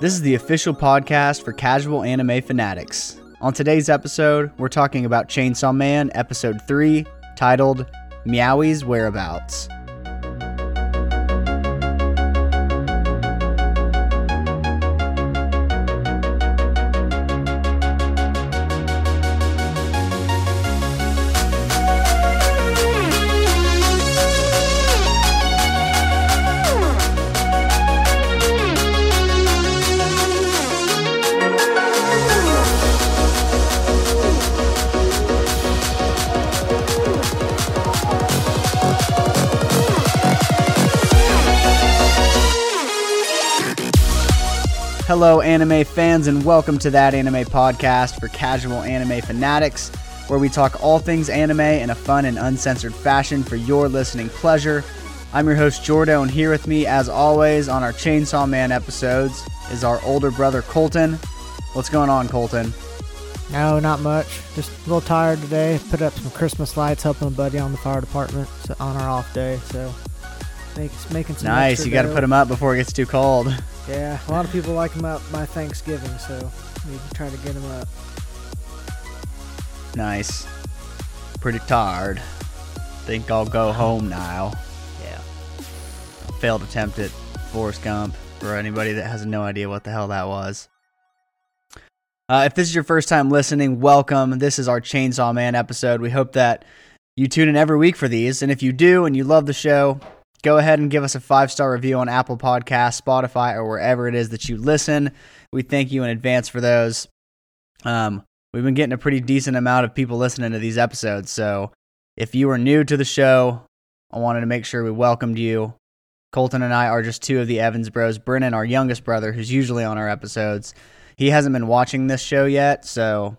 This is the official podcast for casual anime fanatics. On today's episode, we're talking about Chainsaw Man, episode 3, titled Meowie's Whereabouts. Hello, anime fans, and welcome to that anime podcast for casual anime fanatics, where we talk all things anime in a fun and uncensored fashion for your listening pleasure. I'm your host, Jordo, and here with me, as always, on our Chainsaw Man episodes is our older brother, Colton. What's going on, Colton? No, not much. Just a little tired today. Put up some Christmas lights, helping a buddy on the fire department on our off day. So, make, making some Nice, you got to put them up before it gets too cold. Yeah, a lot of people like them up by Thanksgiving, so we try to get them up. Nice. Pretty tired. Think I'll go home now. Yeah. failed attempt at Forrest Gump for anybody that has no idea what the hell that was. Uh, if this is your first time listening, welcome. This is our Chainsaw Man episode. We hope that you tune in every week for these. And if you do and you love the show, go ahead and give us a five star review on Apple Podcasts, Spotify, or wherever it is that you listen. We thank you in advance for those. Um, we've been getting a pretty decent amount of people listening to these episodes. So if you are new to the show, I wanted to make sure we welcomed you. Colton and I are just two of the Evans bros. Brennan, our youngest brother, who's usually on our episodes, he hasn't been watching this show yet, so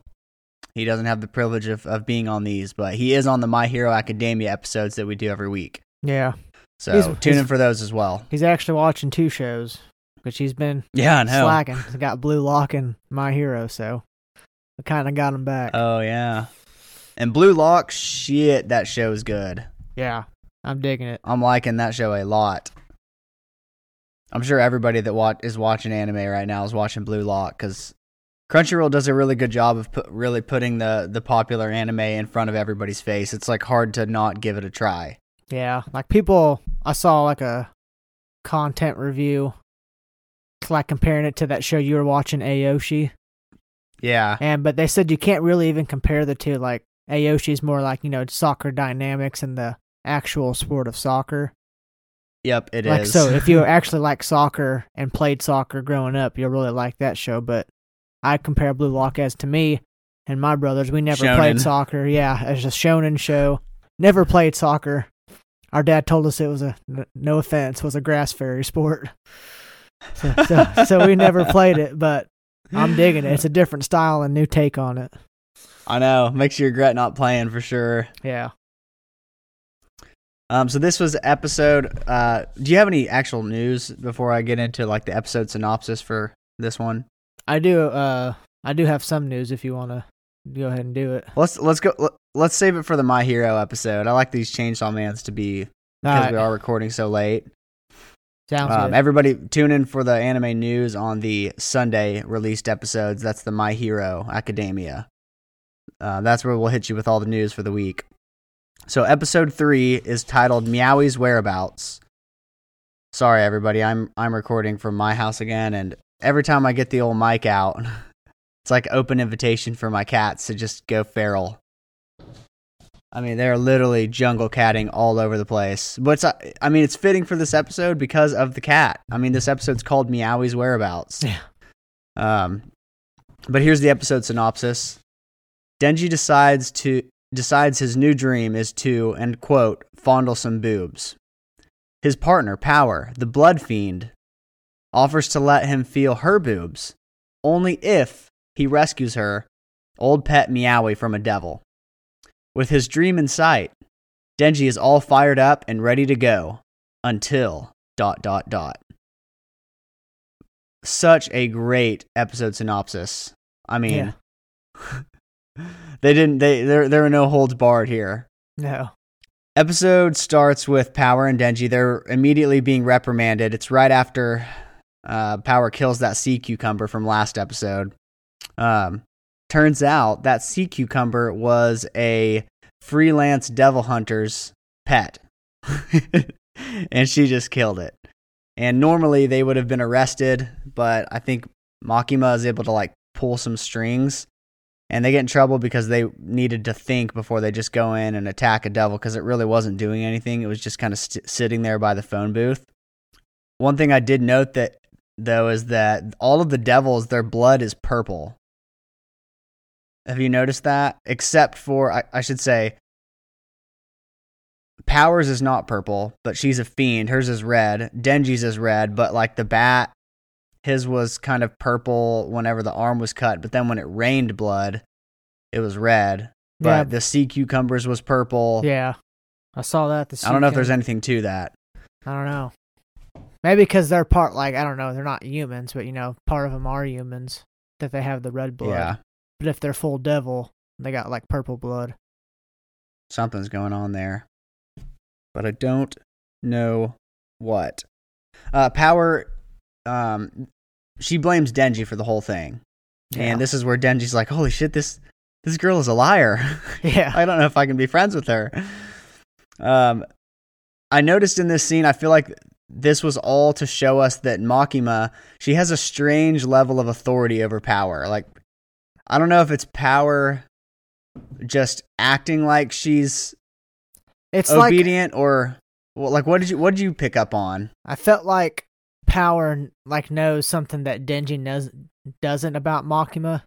he doesn't have the privilege of, of being on these, but he is on the My Hero Academia episodes that we do every week. Yeah. So He's- tune in for those as well. He's actually watching two shows, which he's been Yeah, I know. slacking. He's got Blue Lock and My Hero, so we kind of got him back. Oh yeah. And Blue Lock, shit, that show is good. yeah, I'm digging it. I'm liking that show a lot. I'm sure everybody that wa- is watching anime right now is watching Blue Lock because Crunchyroll does a really good job of put, really putting the the popular anime in front of everybody's face. It's like hard to not give it a try. Yeah, like people, I saw like a content review, like comparing it to that show you were watching, Ao Ashi, Yeah, and but they said you can't really even compare the two. Like Ao Ashi's more like you know soccer dynamics and the actual sport of soccer. yep, it is. like so, if you actually like soccer and played soccer growing up, you'll really like that show. But I compare Blue Lock as to me and my brothers. We never Shonen. played soccer. Yeah, it's a shonen show. Never played soccer. Our dad told us it was a no offense was a grass fairy sport. So, so, so we never played it, but I'm digging it. It's a different style and new take on it. I know makes you regret not playing for sure. Yeah. Um, so this was episode. Uh, do you have any actual news before I get into like the episode synopsis for this one? I do uh I do have some news if you want to go ahead and do it. Let's let's go. Let- Let's save it for the My Hero episode. I like these Chainsaw Mans to be because Alright, we are recording so late. sounds Um, good. everybody, tune in for the anime news on the Sunday released episodes. That's the My Hero Academia. Uh, that's where we'll hit you with all the news for the week. So, episode three is titled "Meowie's Whereabouts." Sorry, everybody. I'm I'm recording from my house again, and every time I get the old mic out, it's like open invitation for my cats to just go feral. I mean, they're literally jungle catting all over the place. But it's, uh, I mean, it's fitting for this episode because of the cat. I mean, this episode's called Meowie's Whereabouts. Yeah. Um, but here's the episode synopsis. Denji decides to decides his new dream is to and quote fondle some boobs. His partner, Power, the blood fiend, offers to let him feel her boobs, only if he rescues her, old pet Meowie, from a devil. With his dream in sight, Denji is all fired up and ready to go until dot dot dot. Such a great episode synopsis. I mean, they didn't they there there were no holds barred here. no. Episode starts with Power and Denji. They're immediately being reprimanded. It's right after uh, Power kills that sea cucumber from last episode. Um, turns out that sea cucumber was a freelance devil hunter's pet. and she just killed it. And normally they would have been arrested, but I think Makima is able to like pull some strings and they get in trouble because they needed to think before they just go in and attack a devil because it really wasn't doing anything. It was just kind of st- sitting there by the phone booth. One thing I did note that though is that all of the devils, their blood is purple. Have you noticed that? Except for, I, I should say, Powers is not purple, but she's a fiend. Hers is red. Denji's is red, but like the bat, his was kind of purple whenever the arm was cut, but then when it rained blood, it was red. But Yeah. the sea cucumbers was purple. Yeah, I saw that. The I don't know if there's anything to that. I don't know. Maybe because they're part, like I don't know, they're not humans, but you know, part of them are humans that they have the red blood. Yeah, But if they're full devil, they got like purple blood. something's going on there, but I don't know what. Uh, Power, um, she blames Denji for the whole thing, Yeah. and this is where Denji's like, "Holy shit, this this girl is a liar." yeah, I don't know if I can be friends with her. Um, I noticed in this scene, I feel like this was all to show us that Makima, she has a strange level of authority over power. Like, I don't know if it's power just acting like she's it's like obedient or well, like what did you what did you pick up on? I felt like Power like knows something that Denji knows doesn't about Makima.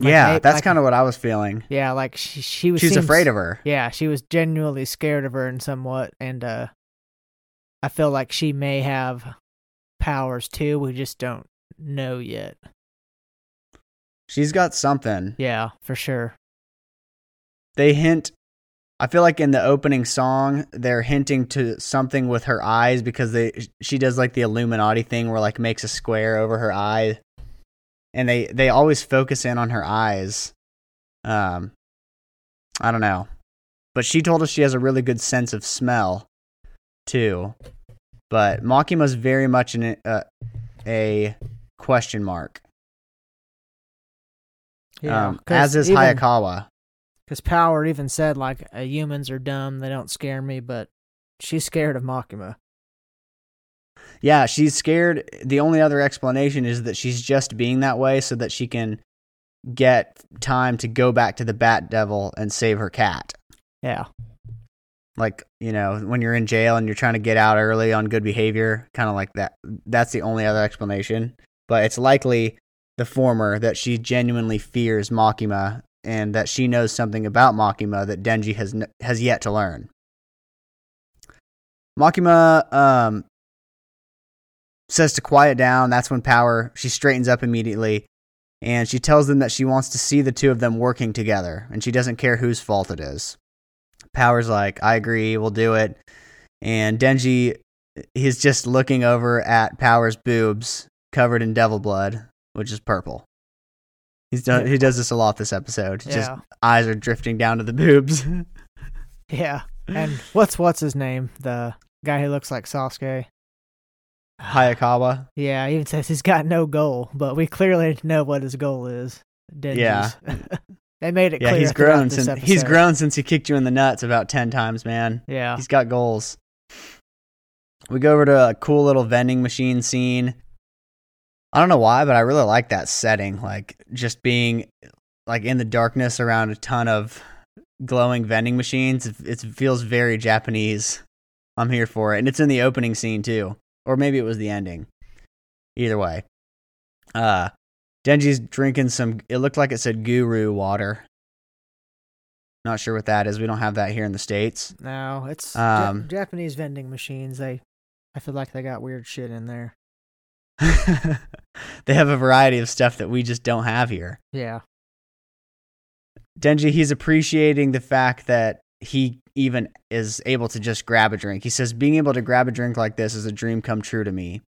Like, yeah, that's like- kind of what I was feeling. Yeah, like she she was She's seems- afraid of her. Yeah, she was genuinely scared of her and somewhat, and uh, I feel like she may have powers too. We just don't know yet. She's got something. Yeah, for sure. they hint I feel like in the opening song they're hinting to something with her eyes because they she does like the Illuminati thing where like makes a square over her eye and they they always focus in on her eyes. Um I don't know. But she told us she has a really good sense of smell too. But Makima's very much in a, a question mark. Um, as is Hayakawa. Because Power even said like uh, humans are dumb, they don't scare me, but she's scared of Makima. Yeah, she's scared. The only other explanation is that she's just being that way so that she can get time to go back to the Bat Devil and save her cat. Yeah, Like, you know, when you're in jail and you're trying to get out early on good behavior, kind of like that. That's the only other explanation. But it's likely the former that she genuinely fears Makima and that she knows something about Makima that Denji has has yet to learn. Makima um, says to quiet down. That's when Power she straightens up immediately, and she tells them that she wants to see the two of them working together, and she doesn't care whose fault it is. Power's like, I agree, we'll do it. And Denji, he's just looking over at Power's boobs covered in devil blood, which is purple. He's done. He does this a lot this episode. Just yeah, eyes are drifting down to the boobs. yeah. And what's what's his name? The guy who looks like Sasuke. Hayakawa. Yeah, he even says he's got no goal, but we clearly know what his goal is. Denji's. Yeah. they made it Yeah, clear. he's grown since he's grown since he kicked you in the nuts about ten times, man. Yeah, He's got goals. We go over to a cool little vending machine scene. I don't know why, but I really like that setting. Like just being like in the darkness around a ton of glowing vending machines. It, feels very Japanese. I'm here for it. And it's in the opening scene too. Or maybe it was the ending. Either way. Uh Denji's drinking some it looked like it said guru water. Not sure what that is. We don't have that here in the States. no, it's Um, Japanese vending machines. They, I feel like they got weird shit in there. they have a variety of stuff that we just don't have here. Yeah, Denji, he's appreciating the fact that he even is able to just grab a drink. He says, Being able to grab a drink like this is a dream come true to me.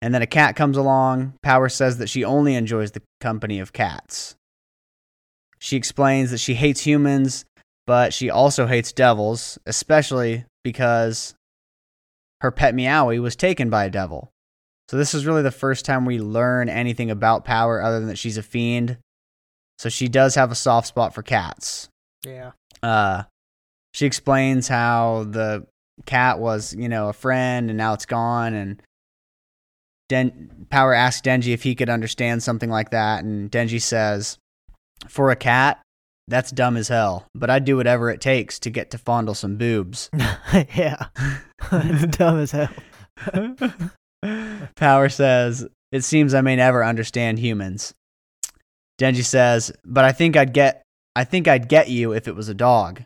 And then a cat comes along. Power says that she only enjoys the company of cats. She explains that she hates humans, but she also hates devils, especially because her pet Meowie was taken by a devil. So this is really the first time we learn anything about Power other than that she's a fiend. So she does have a soft spot for cats. Yeah. Uh, she explains how the cat was, you know, a friend and now it's gone. And Den- Power asks Denji if he could understand something like that. And Denji says, For a cat, that's dumb as hell, but I'd do whatever it takes to get to fondle some boobs. yeah. it's dumb as hell. Power says, It seems I may never understand humans. Denji says, But I think I'd get I think I'd get you if it was a dog.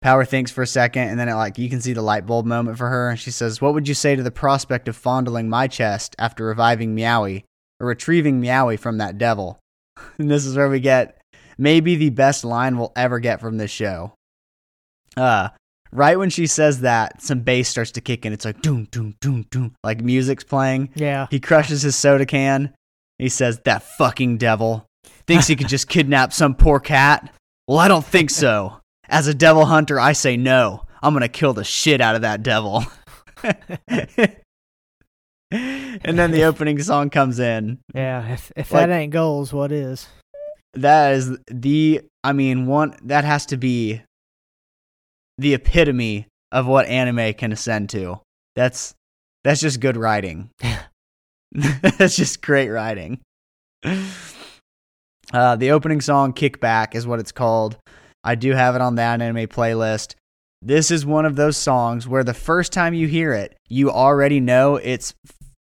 Power thinks for a second and then it like you can see the light bulb moment for her and she says, What would you say to the prospect of fondling my chest after reviving Meowie or retrieving Meowie from that devil? and this is where we get maybe the best line we'll ever get from this show. Uh right when she says that, some bass starts to kick in. It's like doom doom doom doom like music's playing. Yeah. He crushes his soda can. He says, That fucking devil thinks he could just kidnap some poor cat. Well, I don't think so. As a devil hunter, I say no. I'm going to kill the shit out of that devil. and then the opening song comes in. Yeah. If if Like- that ain't goals, what is? That is the, I mean, one, that has to be the epitome of what anime can ascend to. That's, that's just good writing. That's just great writing. Uh, the opening song, Kickback, is what it's called. I do have it on that anime playlist. This is one of those songs where the first time you hear it, you already know it's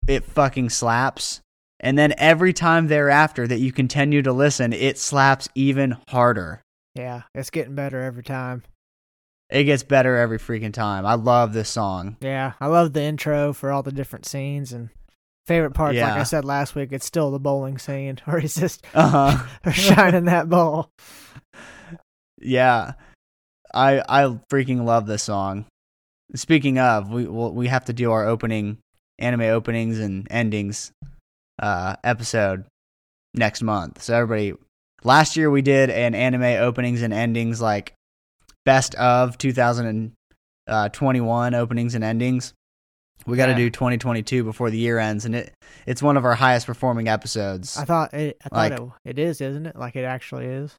it fucking slaps. And then every time thereafter that you continue to listen, it slaps even harder. Yeah. It's getting better every time. It gets better every freaking time. I love this song. Yeah. I love the intro for all the different scenes and favorite part, like I said last week, it's still the bowling scene where he's just Uh-huh. shining that ball. Yeah, I I freaking love this song. Speaking of, we we'll, we have to do our opening anime openings and endings uh, episode next month. So everybody, last year we did an anime openings and endings like best of 2021 openings and endings. We got to Yeah. do 2022 before the year ends, and it it's one of our highest performing episodes. I thought it. I thought Like- it, it is, isn't it? Like it actually is.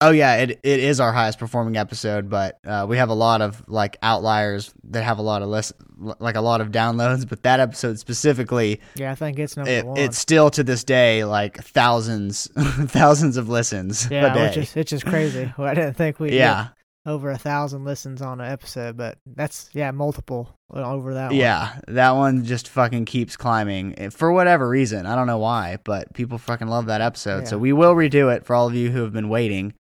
Oh yeah, it it is our highest performing episode, but uh, we have a lot of like outliers that have a lot of list, like a lot of downloads. But that episode specifically, Yeah, I think it's number it, one. it's still to this day like thousands, thousands of listens yeah, which is it's just crazy. I didn't think we yeah, over a thousand listens on an episode, but that's yeah multiple over that. one. yeah, that one just fucking keeps climbing eh, for whatever reason. I don't know why, but people fucking love that episode. So we will redo it for all of you who have been waiting.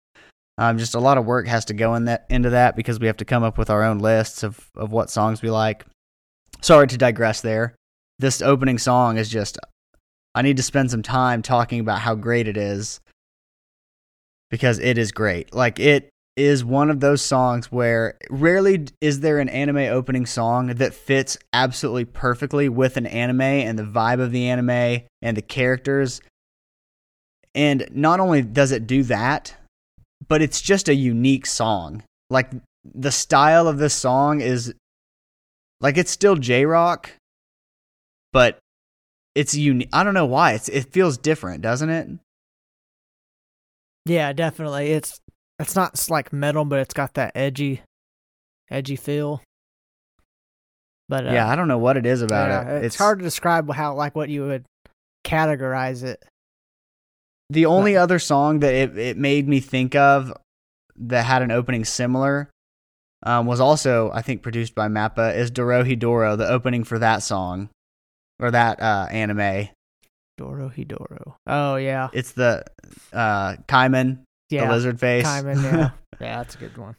Um, just a lot of work has to go in that into that because we have to come up with our own lists of of what songs we like. Sorry to digress there. This opening song is just I need to spend some time talking about how great it is because it is great. Like it is one of those songs where rarely is there an anime opening song that fits absolutely perfectly with an anime and the vibe of the anime and the characters. And not only does it do that, but it's just a unique song. Like the style of this song is like it's still J-rock, but it's unique. I don't know why. It's it feels different, doesn't it? yeah, definitely. It's it's not like metal, but it's got that edgy, edgy feel. But uh, yeah, I don't know what it is about yeah, it. It's, hard to describe how like what you would categorize it. The only other song that it, it made me think of that had an opening similar um, was also, I think, produced by Mappa, is Dorohedoro, the opening for that song or that uh, anime. Dorohedoro. Oh yeah, It's the uh, Kaiman, yeah. the lizard face. Kaiman, yeah, yeah, that's a good one.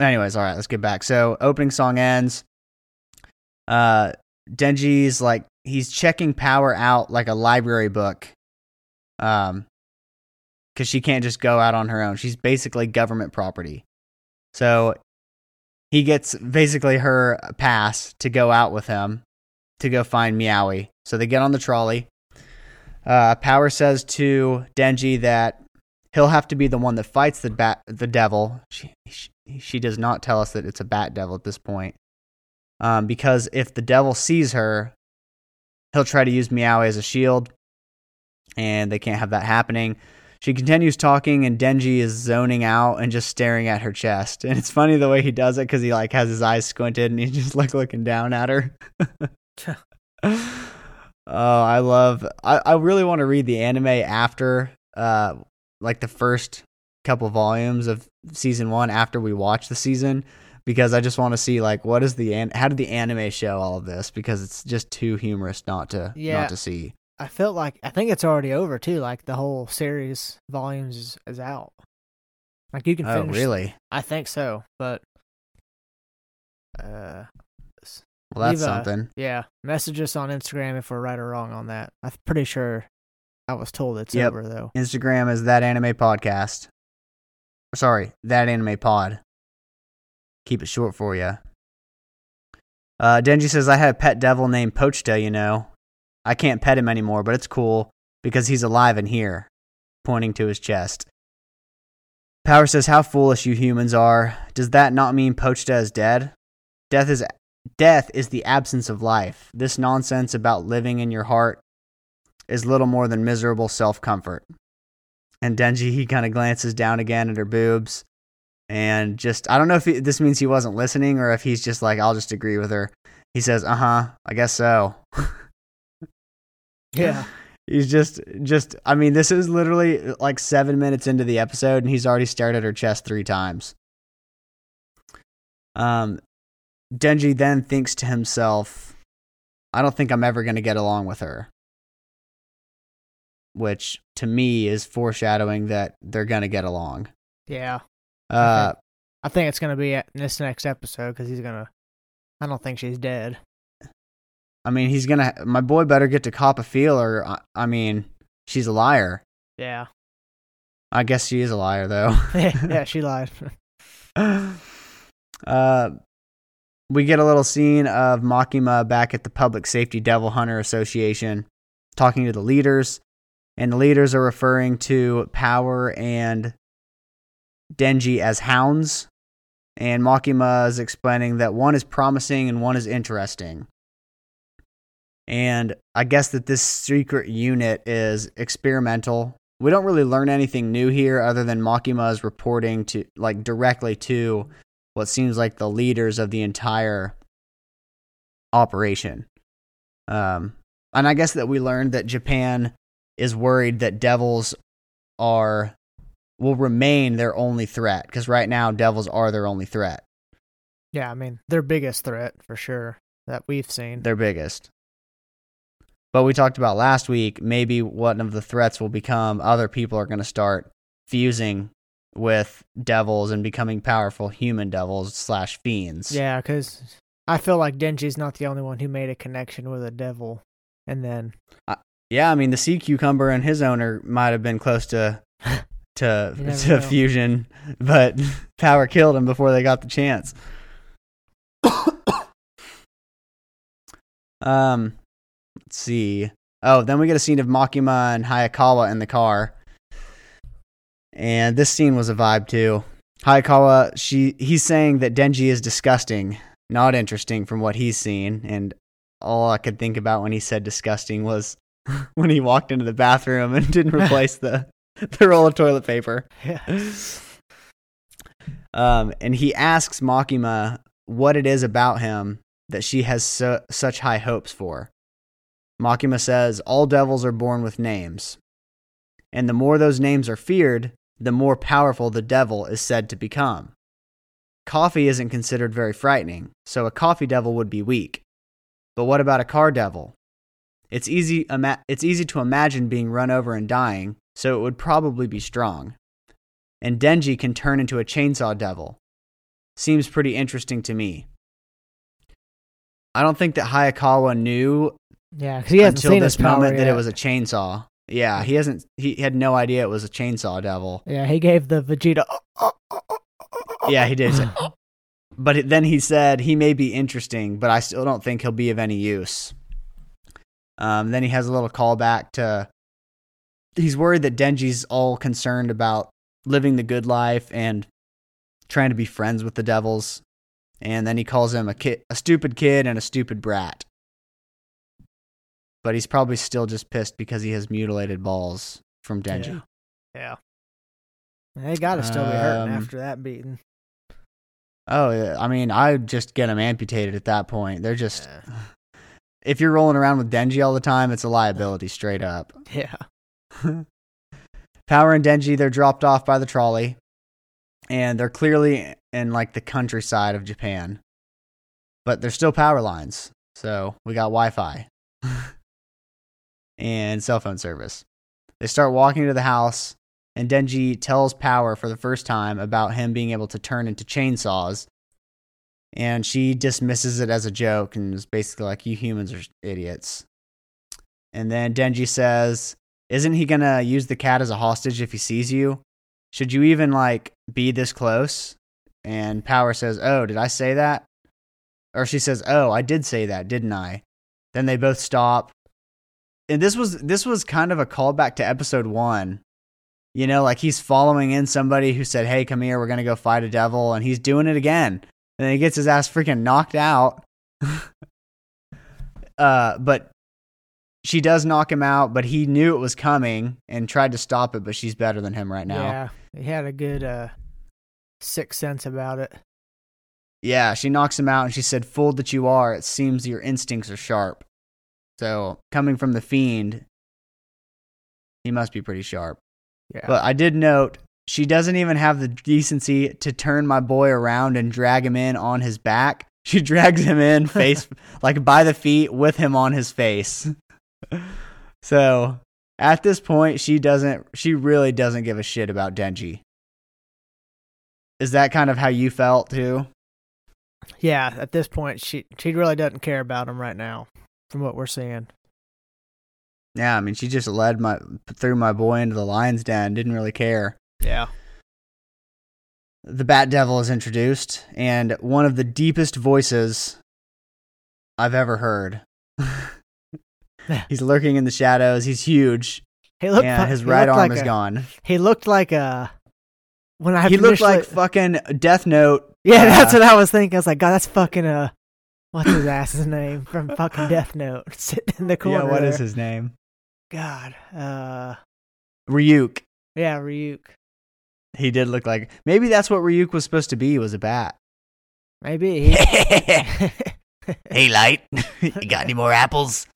Anyways, all right, let's get back. So, opening song ends. Uh, Denji's like he's checking power out like a library book. Um, because she can't just go out on her own. She's basically government property. So he gets basically her pass to go out with him to go find Meowie. So they get on the trolley. Uh, Power says to Denji that he'll have to be the one that fights the bat, the devil. She, she she does not tell us that it's a bat devil at this point. um, because if the devil sees her, he'll try to use Meow as a shield, and they can't have that happening. She continues talking, and Denji is zoning out and just staring at her chest. And it's funny the way he does it because he like has his eyes squinted and he's just like looking down at her. oh, I love. I, I really want to read the anime after, uh, like the first couple volumes of season one after we watch the season because I just want to see like what is the an- how did the anime show all of this because it's just too humorous not to Yeah. not to see. I felt like I think it's already over too. Like the whole series volumes is, is out. Like you can Oh, really? I think so, but uh, Well, that's Leave a- something. yeah. Message us on Instagram if we're right or wrong on that. I'm pretty sure I was told it's Yep. over though. Instagram is that anime podcast. Sorry, that anime pod. Keep it short for you. Uh, Denji says, I had a pet devil named Pochita, you know. I can't pet him anymore, but it's cool because he's alive in here, pointing to his chest. Power says, How foolish you humans are. Does that not mean Pochita is dead? Death is death is the absence of life. This nonsense about living in your heart is little more than miserable self comfort. And Denji, he kind of glances down again at her boobs and just, I don't know if he, this means he wasn't listening or if he's just like, I'll just agree with her. He says, Uh huh, I guess so. Yeah. He's just, just, I mean, this is literally like seven minutes into the episode and he's already stared at her chest three times. Um, Denji then thinks to himself, I don't think I'm ever going to get along with her. Which to me is foreshadowing that they're going to get along. Yeah. Uh, I think it's gonna be in this next episode because he's gonna. I don't think she's dead. I mean, he's going to, my boy better get to cop a feel or, I, I mean, she's a liar. Yeah. I guess she is a liar though. yeah, she lied. uh, we get a little scene of Makima back at the Public Safety Devil Hunter Association talking to the leaders, and the leaders are referring to Power and Denji as hounds. And Makima is explaining that one is promising and one is interesting. And I guess that this secret unit is experimental. We don't really learn anything new here other than Makima is reporting to like directly to what seems like the leaders of the entire operation. Um, and I guess that we learned that Japan is worried that devils are will remain their only threat because right now devils are their only threat, yeah, I mean their biggest threat for sure that we've seen. their biggest. But we talked about last week, maybe one of the threats will become other people are going to start fusing with devils and becoming powerful human devils slash fiends. Yeah, because I feel like Denji's not the only one who made a connection with a devil, and then Yeah, I mean the sea cucumber and his owner might have been close to to to know. fusion, but Power killed him before they got the chance. um, let's see. Oh, then we get a scene of Makima and Hayakawa in the car, and this scene was a vibe too. Hayakawa, she he's saying that Denji is disgusting, not interesting from what he's seen, and all I could think about when he said disgusting was when he walked into the bathroom and didn't replace the the roll of toilet paper. yeah, Um, and he asks Makima what it is about him that she has su- such high hopes for. Makima says, All devils are born with names. And the more those names are feared, the more powerful the devil is said to become. Coffee isn't considered very frightening, so a coffee devil would be weak. But what about a car devil? It's easy, ima- it's easy to imagine being run over and dying, so it would probably be strong and Denji can turn into a chainsaw devil. Seems pretty interesting to me. I don't think that Hayakawa knew yeah, because he hasn't until seen this his power moment that yet. it was a chainsaw. Yeah, he hasn't. He had no idea it was a chainsaw devil. Yeah, he gave the Vegeta. Uh, uh, uh, yeah, he did. But then he said he may be interesting, but I still don't think he'll be of any use. Um, then he has a little callback to. He's worried that Denji's all concerned about living the good life and trying to be friends with the devils. and then he calls him a kid, a stupid kid, and a stupid brat. But he's probably still just pissed because he has mutilated balls from Denji. Yeah. They got to still be hurting Um, after that beating. Oh. I mean, I'd just get them amputated at that point. They're just, Yeah. if you're rolling around with Denji all the time, it's a liability straight up. Yeah. Power and Denji, they're dropped off by the trolley, and they're clearly in like the countryside of Japan, but there's still power lines. So we got Wi Fi and cell phone service. They start walking to the house, and Denji tells Power for the first time about him being able to turn into chainsaws. And she dismisses it as a joke and is basically like, You humans are idiots. And then Denji says, Isn't he gonna use the cat as a hostage if he sees you? Should you even like be this close? And Power says, Oh, did I say that? Or she says, Oh, I did say that, didn't I? Then they both stop. And this was this was kind of a callback to episode one. You know, like he's following in somebody who said, Hey, come here, we're gonna go fight a devil, and he's doing it again. And then he gets his ass freaking knocked out. uh, but she does knock him out, but he knew it was coming and tried to stop it, but she's better than him right now. Yeah. He had a good uh sixth sense about it. Yeah, she knocks him out and she said, Fooled that you are, it seems your instincts are sharp. So, coming from the fiend, he must be pretty sharp. Yeah. But I did note, she doesn't even have the decency to turn my boy around and drag him in on his back. She drags him in face, like by the feet, with him on his face. so, at this point, she doesn't, she really doesn't give a shit about Denji. Is that kind of how you felt too? yeah, at this point she she really doesn't care about him right now from what we're seeing. Yeah, I mean, she just led my threw my boy into the lion's den. Didn't really care. Yeah. The Bat Devil is introduced, and one of the deepest voices I've ever heard. He's lurking in the shadows. He's huge, He looked and his he right looked arm like is a- gone. He looked like a when I he looked like fucking Death Note. Yeah, uh, that's what I was thinking. I was like, God, that's fucking uh what's his ass's name from fucking Death Note sitting in the corner. Yeah, what is his name? God. Uh Ryuk. yeah, Ryuk. He did look like maybe that's what Ryuk was supposed to be. Was a bat. Maybe he hey, light, you got any more apples?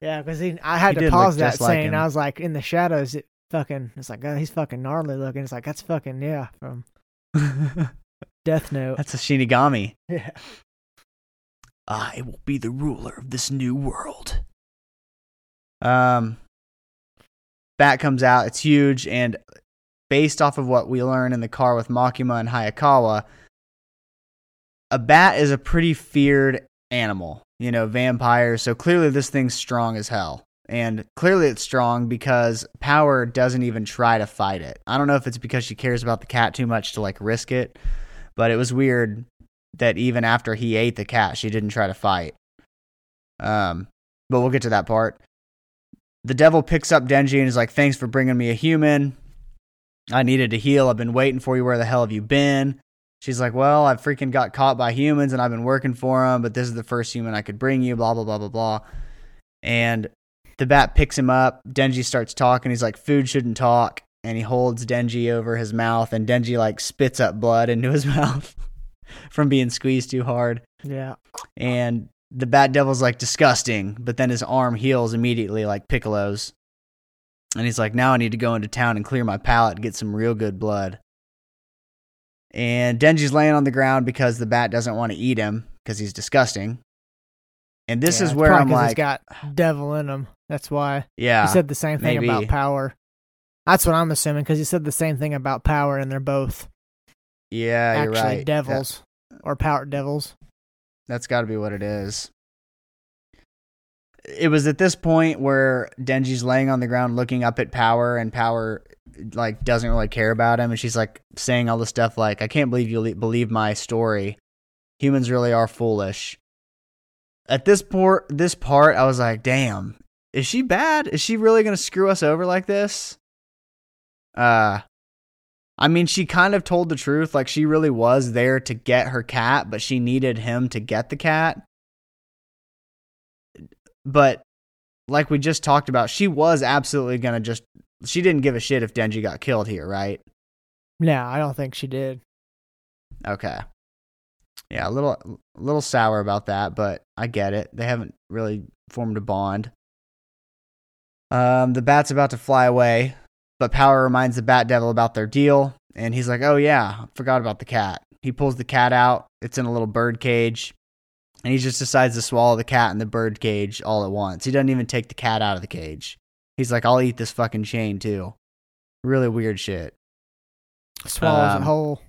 Yeah, because I had He to pause that like scene. him. I was like, in the shadows, it fucking. It's like, God, he's fucking gnarly looking. It's like that's fucking yeah from Death Note. That's a Shinigami. Yeah. I will be the ruler of this new world. Um, Bat comes out. It's huge, and based off of what we learn in the car with Makima and Hayakawa, a bat is a pretty feared animal. You know, vampires. So clearly, this thing's strong as hell. And clearly, it's strong because Power doesn't even try to fight it. I don't know if it's because she cares about the cat too much to like risk it, but it was weird that even after he ate the cat, she didn't try to fight. Um, but we'll get to that part. The devil picks up Denji and is like, "Thanks for bringing me a human. I needed to heal. I've been waiting for you. Where the hell have you been?" She's like, "Well, I freaking got caught by humans and I've been working for them, but this is the first human I could bring you." Blah blah blah blah blah. And the bat picks him up. Denji starts talking. He's like, "Food shouldn't talk." And he holds Denji over his mouth, and Denji like spits up blood into his mouth from being squeezed too hard Yeah. and the bat devil's like disgusting but then his arm heals immediately like piccolo's and he's like now i need to go into town and clear my palate and get some real good blood and denji's laying on the ground because the bat doesn't want to eat him because he's disgusting and this Yeah, is where i'm like he's got devil in him. That's why yeah he said the same thing maybe. about power. That's what I'm assuming because he said the same thing about power, and they're both yeah you're actually right devils or power devils. That's got to be what it is. It was at this point where Denji's laying on the ground looking up at Power, and Power like doesn't really care about him, and she's like saying all this stuff like, "I can't believe you le- believe my story. Humans really are foolish." At this part, this part, I was like, "Damn, is she bad? Is she really gonna screw us over like this?" Uh, I mean, she kind of told the truth. Like, she really was there to get her cat, but she needed him to get the cat. But, like we just talked about, she was absolutely going to just. She didn't give a shit if Denji got killed here, right? No, I don't think she did. Okay. Yeah, a little, a little sour about that, but I get it. They haven't really formed a bond. Um, the bat's about to fly away, but Power reminds the Bat Devil about their deal, and he's like, "Oh yeah, I forgot about the cat." He pulls the cat out. It's in a little bird cage, and he just decides to swallow the cat in the bird cage all at once. He doesn't even take the cat out of the cage. He's like, "I'll eat this fucking chain too." Really weird shit. Swallows Um, it whole.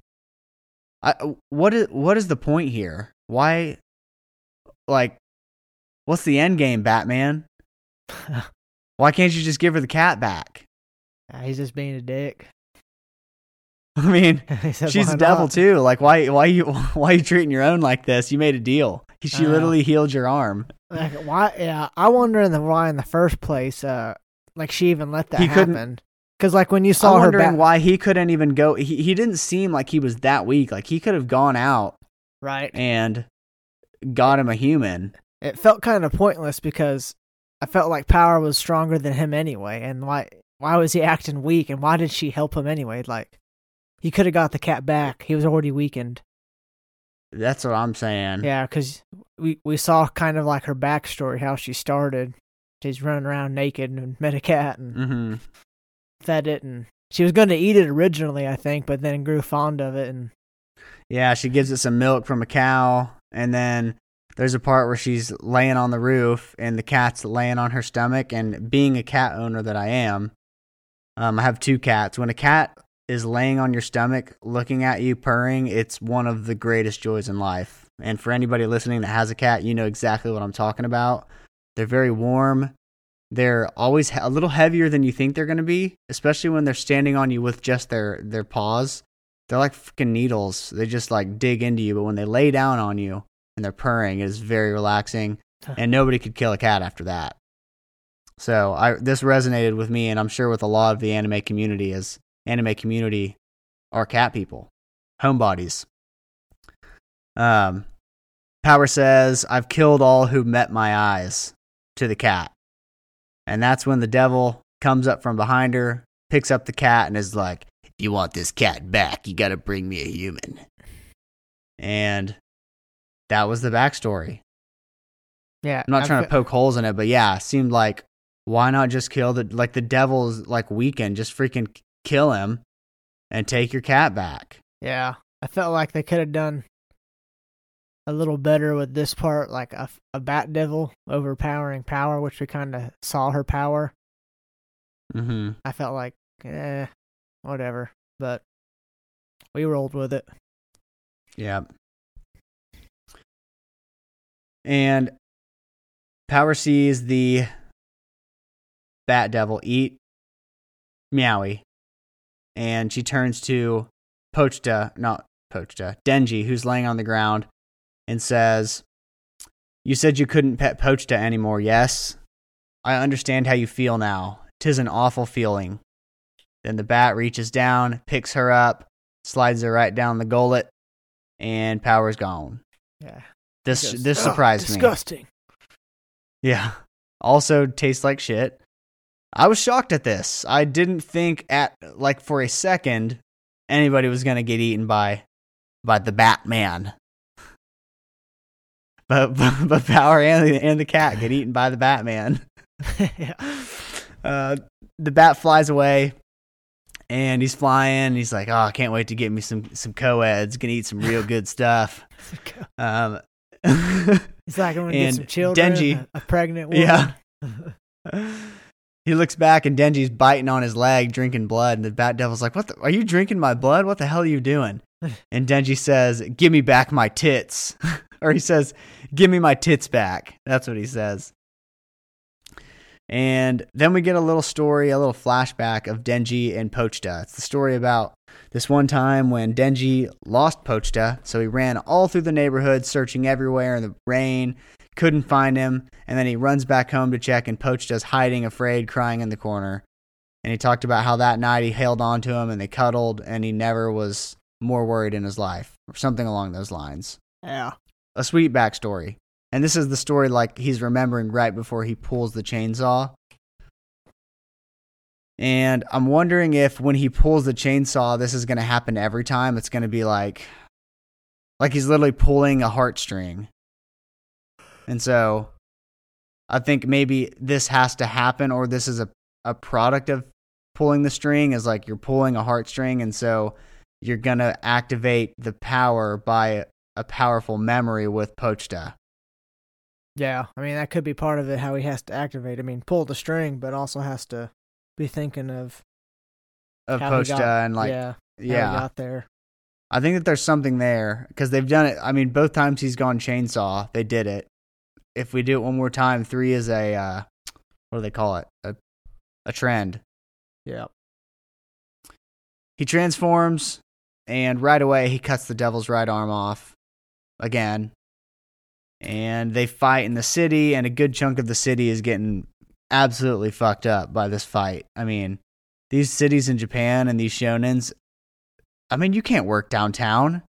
I, what is what is the point here? Why, like, what's the end game, Batman? Why can't you just give her the cat back? He's just being a dick. I mean, said, she's "Why a devil not?" too. Like, why, why you, why you treating your own like this? You made a deal. She Uh, literally healed your arm. Like, why? Yeah, I wonder in the why in the first place. Uh, like she even let that He happen. Because like when you saw I'm her wondering back, why he couldn't even go. He, he didn't seem like he was that weak. Like he could have gone out right? and got him a human. It felt kind of pointless because I felt like Power was stronger than him anyway, and why? Why was he acting weak? And why did she help him anyway? Like, he could have got the cat back. He was already weakened. That's what I'm saying. Yeah, because we we saw kind of like her backstory, how she started. She's running around naked and met a cat and hmm fed it, and she was going to eat it originally, I think, but then grew fond of it, and Yeah, she gives it some milk from a cow, and then there's a part where she's laying on the roof and the cat's laying on her stomach. And being a cat owner that I am, um, I have two cats. When a cat is laying on your stomach, looking at you, purring, it's one of the greatest joys in life. And for anybody listening that has a cat, you know exactly what I'm talking about. They're very warm. They're always a little heavier than you think they're going to be, especially when they're standing on you with just their their paws. They're like freaking needles. They just like dig into you, but when they lay down on you and they're purring, it is very relaxing. And nobody could kill a cat after that. So I this resonated with me, and I'm sure with a lot of the anime community, as anime community are cat people, homebodies. Um, Power says, "I've killed all who met my eyes." To the cat, and that's when the devil comes up from behind her, picks up the cat, and is like, "If you want this cat back, you got to bring me a human." And that was the backstory. yeah. I'm not I trying to poke holes in it, but yeah, it seemed like why not just kill the like the devil's like weekend, just freaking kill him and take your cat back. Yeah, I felt like they could have done a little better with this part, like a, a Bat Devil overpowering power, which we kind of saw her power. Mm-hmm. I felt like, eh, whatever. But we rolled with it. Yeah. And Power sees the Bat Devil eat Meowie, and she turns to Pochita, not Pochita, Denji, who's laying on the ground, and says, You said you couldn't pet Pochita anymore, yes? I understand how you feel now. Tis an awful feeling. Then the bat reaches down, picks her up, slides her right down the gullet, and Power's gone. Yeah. This Just- this Ugh, surprised me. Disgusting. Yeah. Also tastes like shit. I was shocked at this. I didn't think at like for a second anybody was gonna get eaten by by the Batman. But but, but Power and the, and the cat get eaten by the Batman. yeah. Uh, the bat flies away, and he's flying. And he's like, "Oh, I can't wait to get me some some co-eds. Gonna eat some real good stuff." Um, It's like I'm gonna get some children. Denji- a, a pregnant woman. Yeah. He looks back and Denji's biting on his leg, drinking blood, and the Bat Devil's like, "What? The, are you drinking my blood? What the hell are you doing?" And Denji says, "Give me back my tits," or he says, "Give me my tits back." That's what he says. And then we get a little story, a little flashback of Denji and Pochita. It's the story about this one time when Denji lost Pochita, so he ran all through the neighborhood searching everywhere in the rain, couldn't find him, and then he runs back home to check, and Pochita's hiding, afraid, crying in the corner. And he talked about how that night he held on to him and they cuddled and he never was more worried in his life or something along those lines. Yeah. A sweet backstory. And this is the story like he's remembering right before he pulls the chainsaw. And I'm wondering if when he pulls the chainsaw, this is going to happen every time. It's going to be like, like he's literally pulling a heartstring. And so I think maybe this has to happen, or this is a, a product of pulling the string, is like you're pulling a heartstring. And so you're going to activate the power by a powerful memory with Pochita. Yeah. I mean, that could be part of it, how he has to activate. I mean, pull the string, but also has to be thinking of Of Pochita got- and like, yeah, yeah. got there. I think that there's something there because they've done it. I mean, both times he's gone chainsaw, they did it. If we do it one more time, three is a uh, what do they call it? A a trend. Yeah. He transforms, and right away he cuts the devil's right arm off again. And they fight in the city, and a good chunk of the city is getting absolutely fucked up by this fight. I mean, these cities in Japan and these shonens, I mean, you can't work downtown.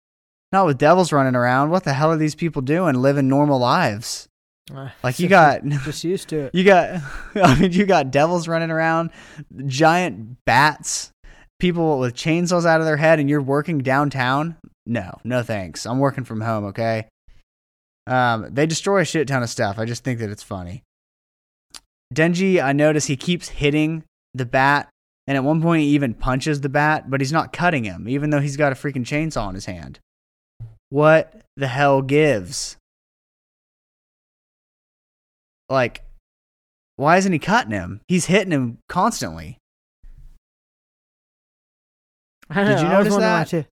Not with devils running around. What the hell are these people doing living normal lives? Uh, Like you got just used to it. you got I mean you got devils running around, giant bats, people with chainsaws out of their head and you're working downtown? No, no thanks. I'm working from home, okay? Um they destroy a shit ton of stuff. I just think that it's funny. Denji, I notice he keeps hitting the bat and at one point he even punches the bat, but he's not cutting him even though he's got a freaking chainsaw in his hand. What the hell gives? Like why isn't he cutting him? He's hitting him constantly. Did you know, was notice wondering that?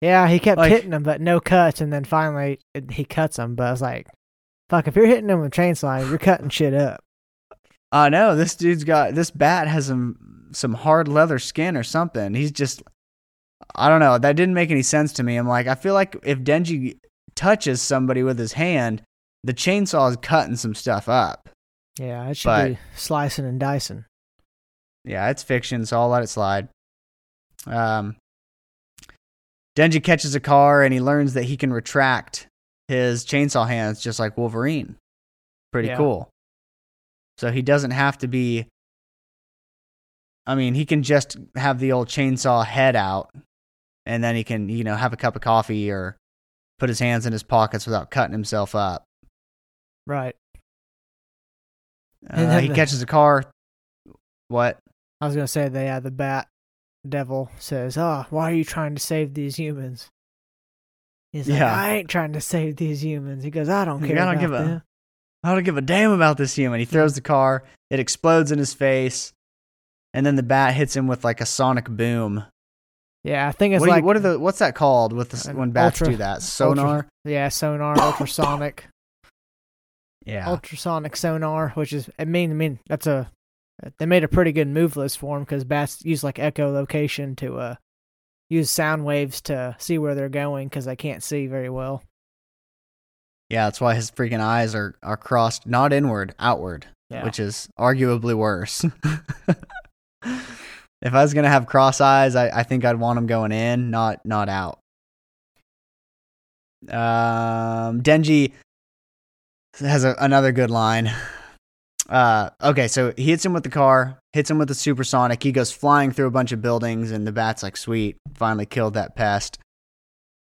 Yeah, he kept Like- hitting him, but no cuts, and then finally he cuts him. But I was like, "Fuck! If you're hitting him with a chainsaw, you're cutting shit up." I know this dude's got this bat has some some hard leather skin or something. He's just I don't know. That didn't make any sense to me. I'm like, I feel like if Denji touches somebody with his hand, the chainsaw is cutting some stuff up. Yeah, it should But- be slicing and dicing. Yeah, it's fiction, so I'll let it slide. Um, Denji catches a car and he learns that he can retract his chainsaw hands just like Wolverine. Pretty Yeah. cool. So he doesn't have to be. I mean, he can just have the old chainsaw head out and then he can, you know, have a cup of coffee or put his hands in his pockets without cutting himself up. Right. Uh, then he the- catches a car. What? I was gonna say that yeah, the bat devil says, "Oh, why are you trying to save these humans?" He's like, Yeah. "I ain't trying to save these humans." He goes, "I don't care "I don't about give a- them." I don't give a damn about this human. He throws the car, it explodes in his face, and then the bat hits him with like a sonic boom. Yeah, I think it's What, do you- like what are the what's that called with the, s- An when bats ultra- do that? Sonar? yeah, sonar, ultrasonic, yeah. ultrasonic sonar, which is I mean, I mean that's a they made a pretty good move list for him because bats use like echolocation to uh use sound waves to see where they're going because they can't see very well. yeah, that's why his freaking eyes are are crossed not inward, outward, Yeah. which is arguably worse. if I was gonna have cross eyes, I, I think I'd want them going in, not not out. Um, Denji has a, another good line. Uh, okay, so he hits him with the car, hits him with the supersonic. He goes flying through a bunch of buildings, and the bat's like, "Sweet, finally killed that pest."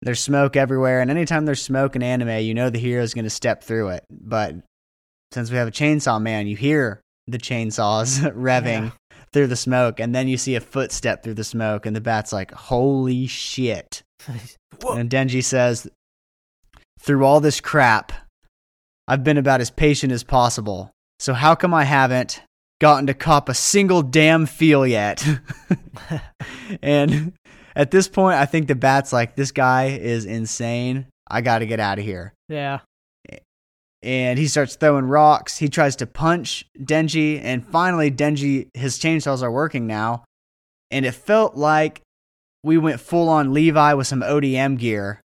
There's smoke everywhere, and anytime there's smoke in anime, you know the hero's going to step through it. But since we have a chainsaw man, you hear the chainsaws revving through the smoke, and then you see a footstep through the smoke, and the bat's like, "Holy shit!" And Denji says, "Through all this crap, I've been about as patient as possible. So how come I haven't gotten to cop a single damn feel yet?" and at this point, I think the bat's like, "This guy is insane. I got to get out of here." yeah, and he starts throwing rocks. He tries to punch Denji, and finally, Denji, his chainsaws are working now. And it felt like we went full on Levi with some ODM gear.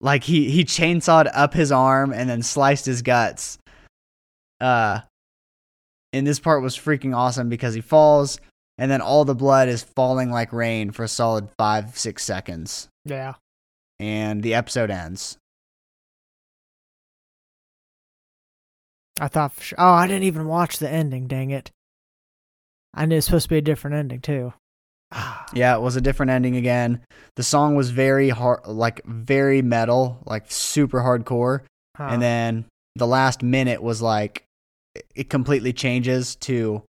Like he he chainsawed up his arm and then sliced his guts. Uh, and this part was freaking awesome because he falls. and then all the blood is falling like rain for a solid five six seconds, Yeah. and the episode ends. I thought for sure. Oh, I didn't even watch the ending. Dang it! I knew it was supposed to be a different ending too. Yeah, it was a different ending again. The song was very hard, like very metal, like super hardcore. Huh. And then the last minute was like, it completely changes to,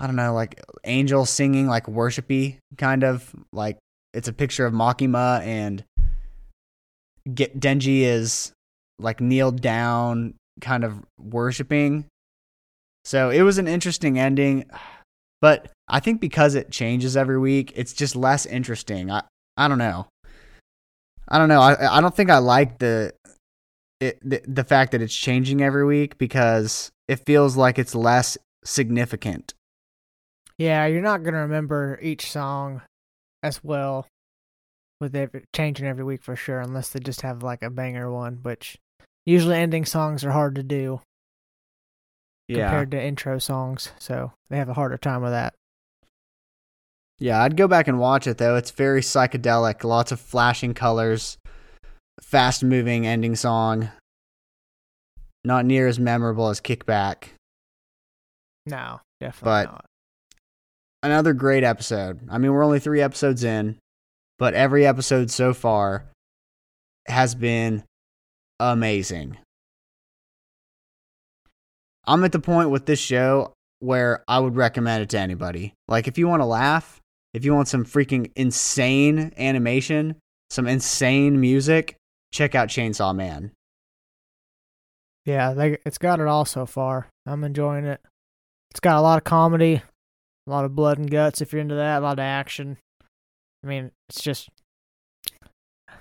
I don't know, like angel singing, like worshipy kind of. Like it's a picture of Makima and get Denji is like kneeled down, kind of worshiping. So it was an interesting ending, but I think because it changes every week, it's just less interesting. I I don't know. I don't know. I I don't think I like the it the, the fact that it's changing every week because it feels like it's less significant. yeah, you're not gonna remember each song as well with every, changing every week for sure, unless they just have like a banger one, which usually ending songs are hard to do compared to intro songs, so they have a harder time with that. Yeah, I'd go back and watch it though. It's very psychedelic, lots of flashing colors, fast moving ending song. Not near as memorable as Kickback. No, definitely But- not. Another great episode. I mean, we're only 3 episodes in, but every episode so far has been amazing. I'm at the point with this show where I would recommend it to anybody. Like if you want to laugh, if you want some freaking insane animation, some insane music, check out Chainsaw Man. Yeah, they, it's got it all so far. I'm enjoying it. It's got a lot of comedy, a lot of blood and guts if you're into that, a lot of action. I mean, it's just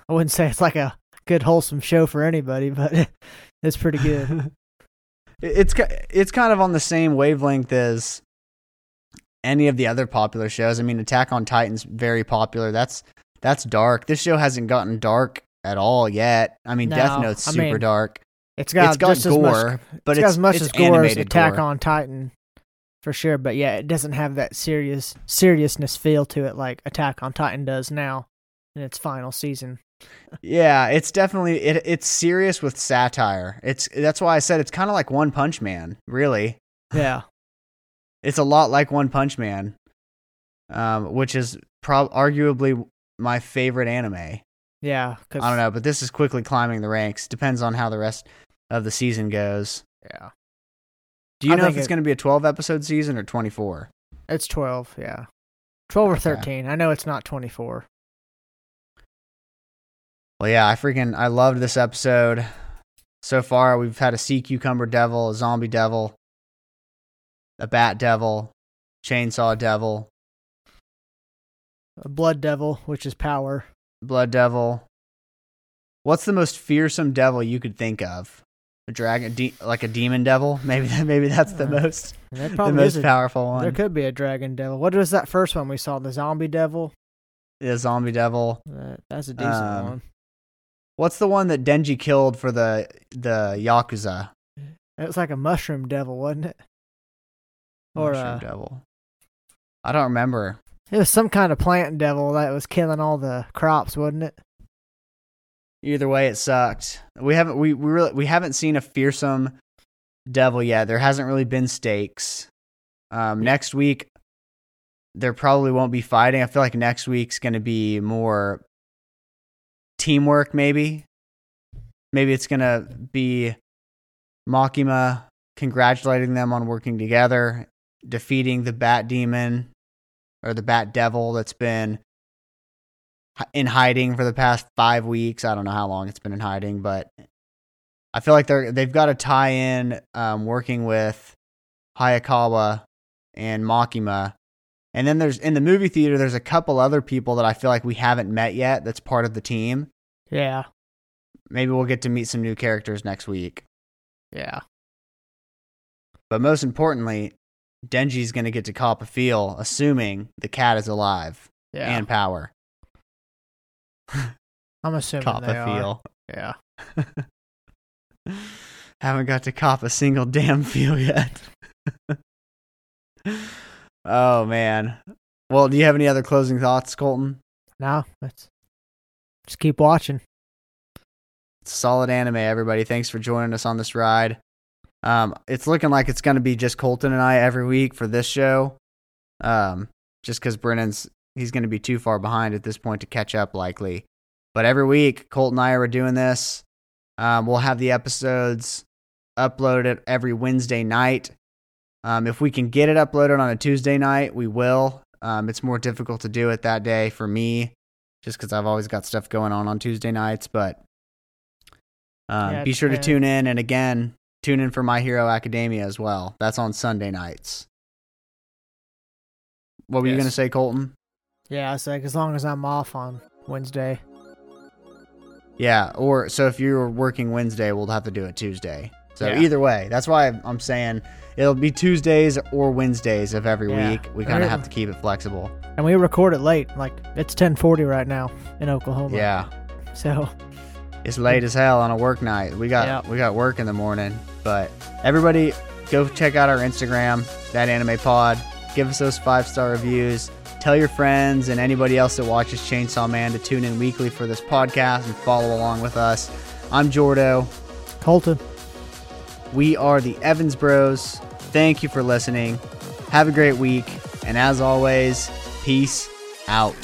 I wouldn't say it's like a good wholesome show for anybody, but it's pretty good. it's it's kind of on the same wavelength as any of the other popular shows. I mean, Attack on Titan's very popular. That's that's dark. This show hasn't gotten dark at all yet. I mean, Death No, Note's I super mean, dark, It's got, It's got just as much gore, but it's it's as much it's as gore as Attack gore. on Titan for sure, but yeah, it doesn't have that serious seriousness feel to it like Attack on Titan does now in its final season. Yeah, it's definitely it. It's serious with satire. It's that's why I said it's kind of like One Punch Man. Really, Yeah. it's a lot like One Punch Man, um, which is prob arguably my favorite anime. Yeah, cuz I don't know, but this is quickly climbing the ranks. Depends on how the rest of the season goes. Yeah. Do you I know if it's it- going to be a 12 episode season or 24? It's 12, yeah. 12 or Okay. 13. I know it's not 24. Well, yeah, I freaking I loved this episode. So far, we've had a sea cucumber devil, a zombie devil, a bat devil, chainsaw devil, A blood devil, which is power. blood devil. What's the most fearsome devil you could think of? A dragon, de- like a demon devil? Maybe maybe that's the Uh, most that the most a, powerful one. There could be a dragon devil. What was that first one we saw? The zombie devil? The zombie devil. That, that's a decent Um, one. What's the one that Denji killed for the the yakuza? It was like a mushroom devil, wasn't it? Or Mushroom uh, devil. I don't remember. it was some kind of plant devil that was killing all the crops, wasn't it? Either way, it sucked. We haven't we we really we haven't seen a fearsome devil yet. There hasn't really been stakes. Um, next week, there probably won't be fighting. I feel like next week's going to be more teamwork. Maybe, maybe it's going to be Makima congratulating them on working together, defeating the Bat Demon or the Bat Devil that's been in hiding for the past five weeks. I don't know how long it's been in hiding, but I feel like they're they've got to tie in um, working with Hayakawa and Makima. And then there's in the movie theater, there's a couple other people that I feel like we haven't met yet. That's part of the team. Yeah. Maybe we'll get to meet some new characters next week. Yeah. But most importantly, Denji's going to get to cop a feel, assuming the cat is alive Yeah. and power. I'm assuming Cop they a are. feel. Yeah. Haven't got to cop a single damn feel yet. Oh man. Well, do you have any other closing thoughts, Colton? No, let's just keep watching. Solid anime, everybody. Thanks for joining us on this ride. Um, it's looking like it's going to be just Colton and I every week for this show. Um, just because Brennan's he's going to be too far behind at this point to catch up, likely. But every week, Colton and I are doing this. Um, we'll have the episodes uploaded every Wednesday night. Um, if we can get it uploaded on a Tuesday night, we will. Um, it's more difficult to do it that day for me, just because I've always got stuff going on on Tuesday nights. But um, Yeah, be sure to tune in, and again, tune in for My Hero Academia as well. That's on Sunday nights. What were you going to say, Colton? Yeah, I say as long as I'm off on Wednesday. Yeah, or so if you're working Wednesday, we'll have to do it Tuesday. So Yeah. either way, that's why I'm saying it'll be Tuesdays or Wednesdays of every Yeah. week. We kind of have to keep it flexible. And we record it late. Like it's 10:40 right now in Oklahoma. Yeah, So it's late as hell on a work night. We got Yeah. we got work in the morning, but everybody go check out our Instagram, that anime pod. Give us those five star reviews. Tell your friends and anybody else that watches Chainsaw Man to tune in weekly for this podcast and follow along with us. I'm Jordo. Colton. We are the Evans Bros. Thank you for listening. Have a great week. And as always, peace out.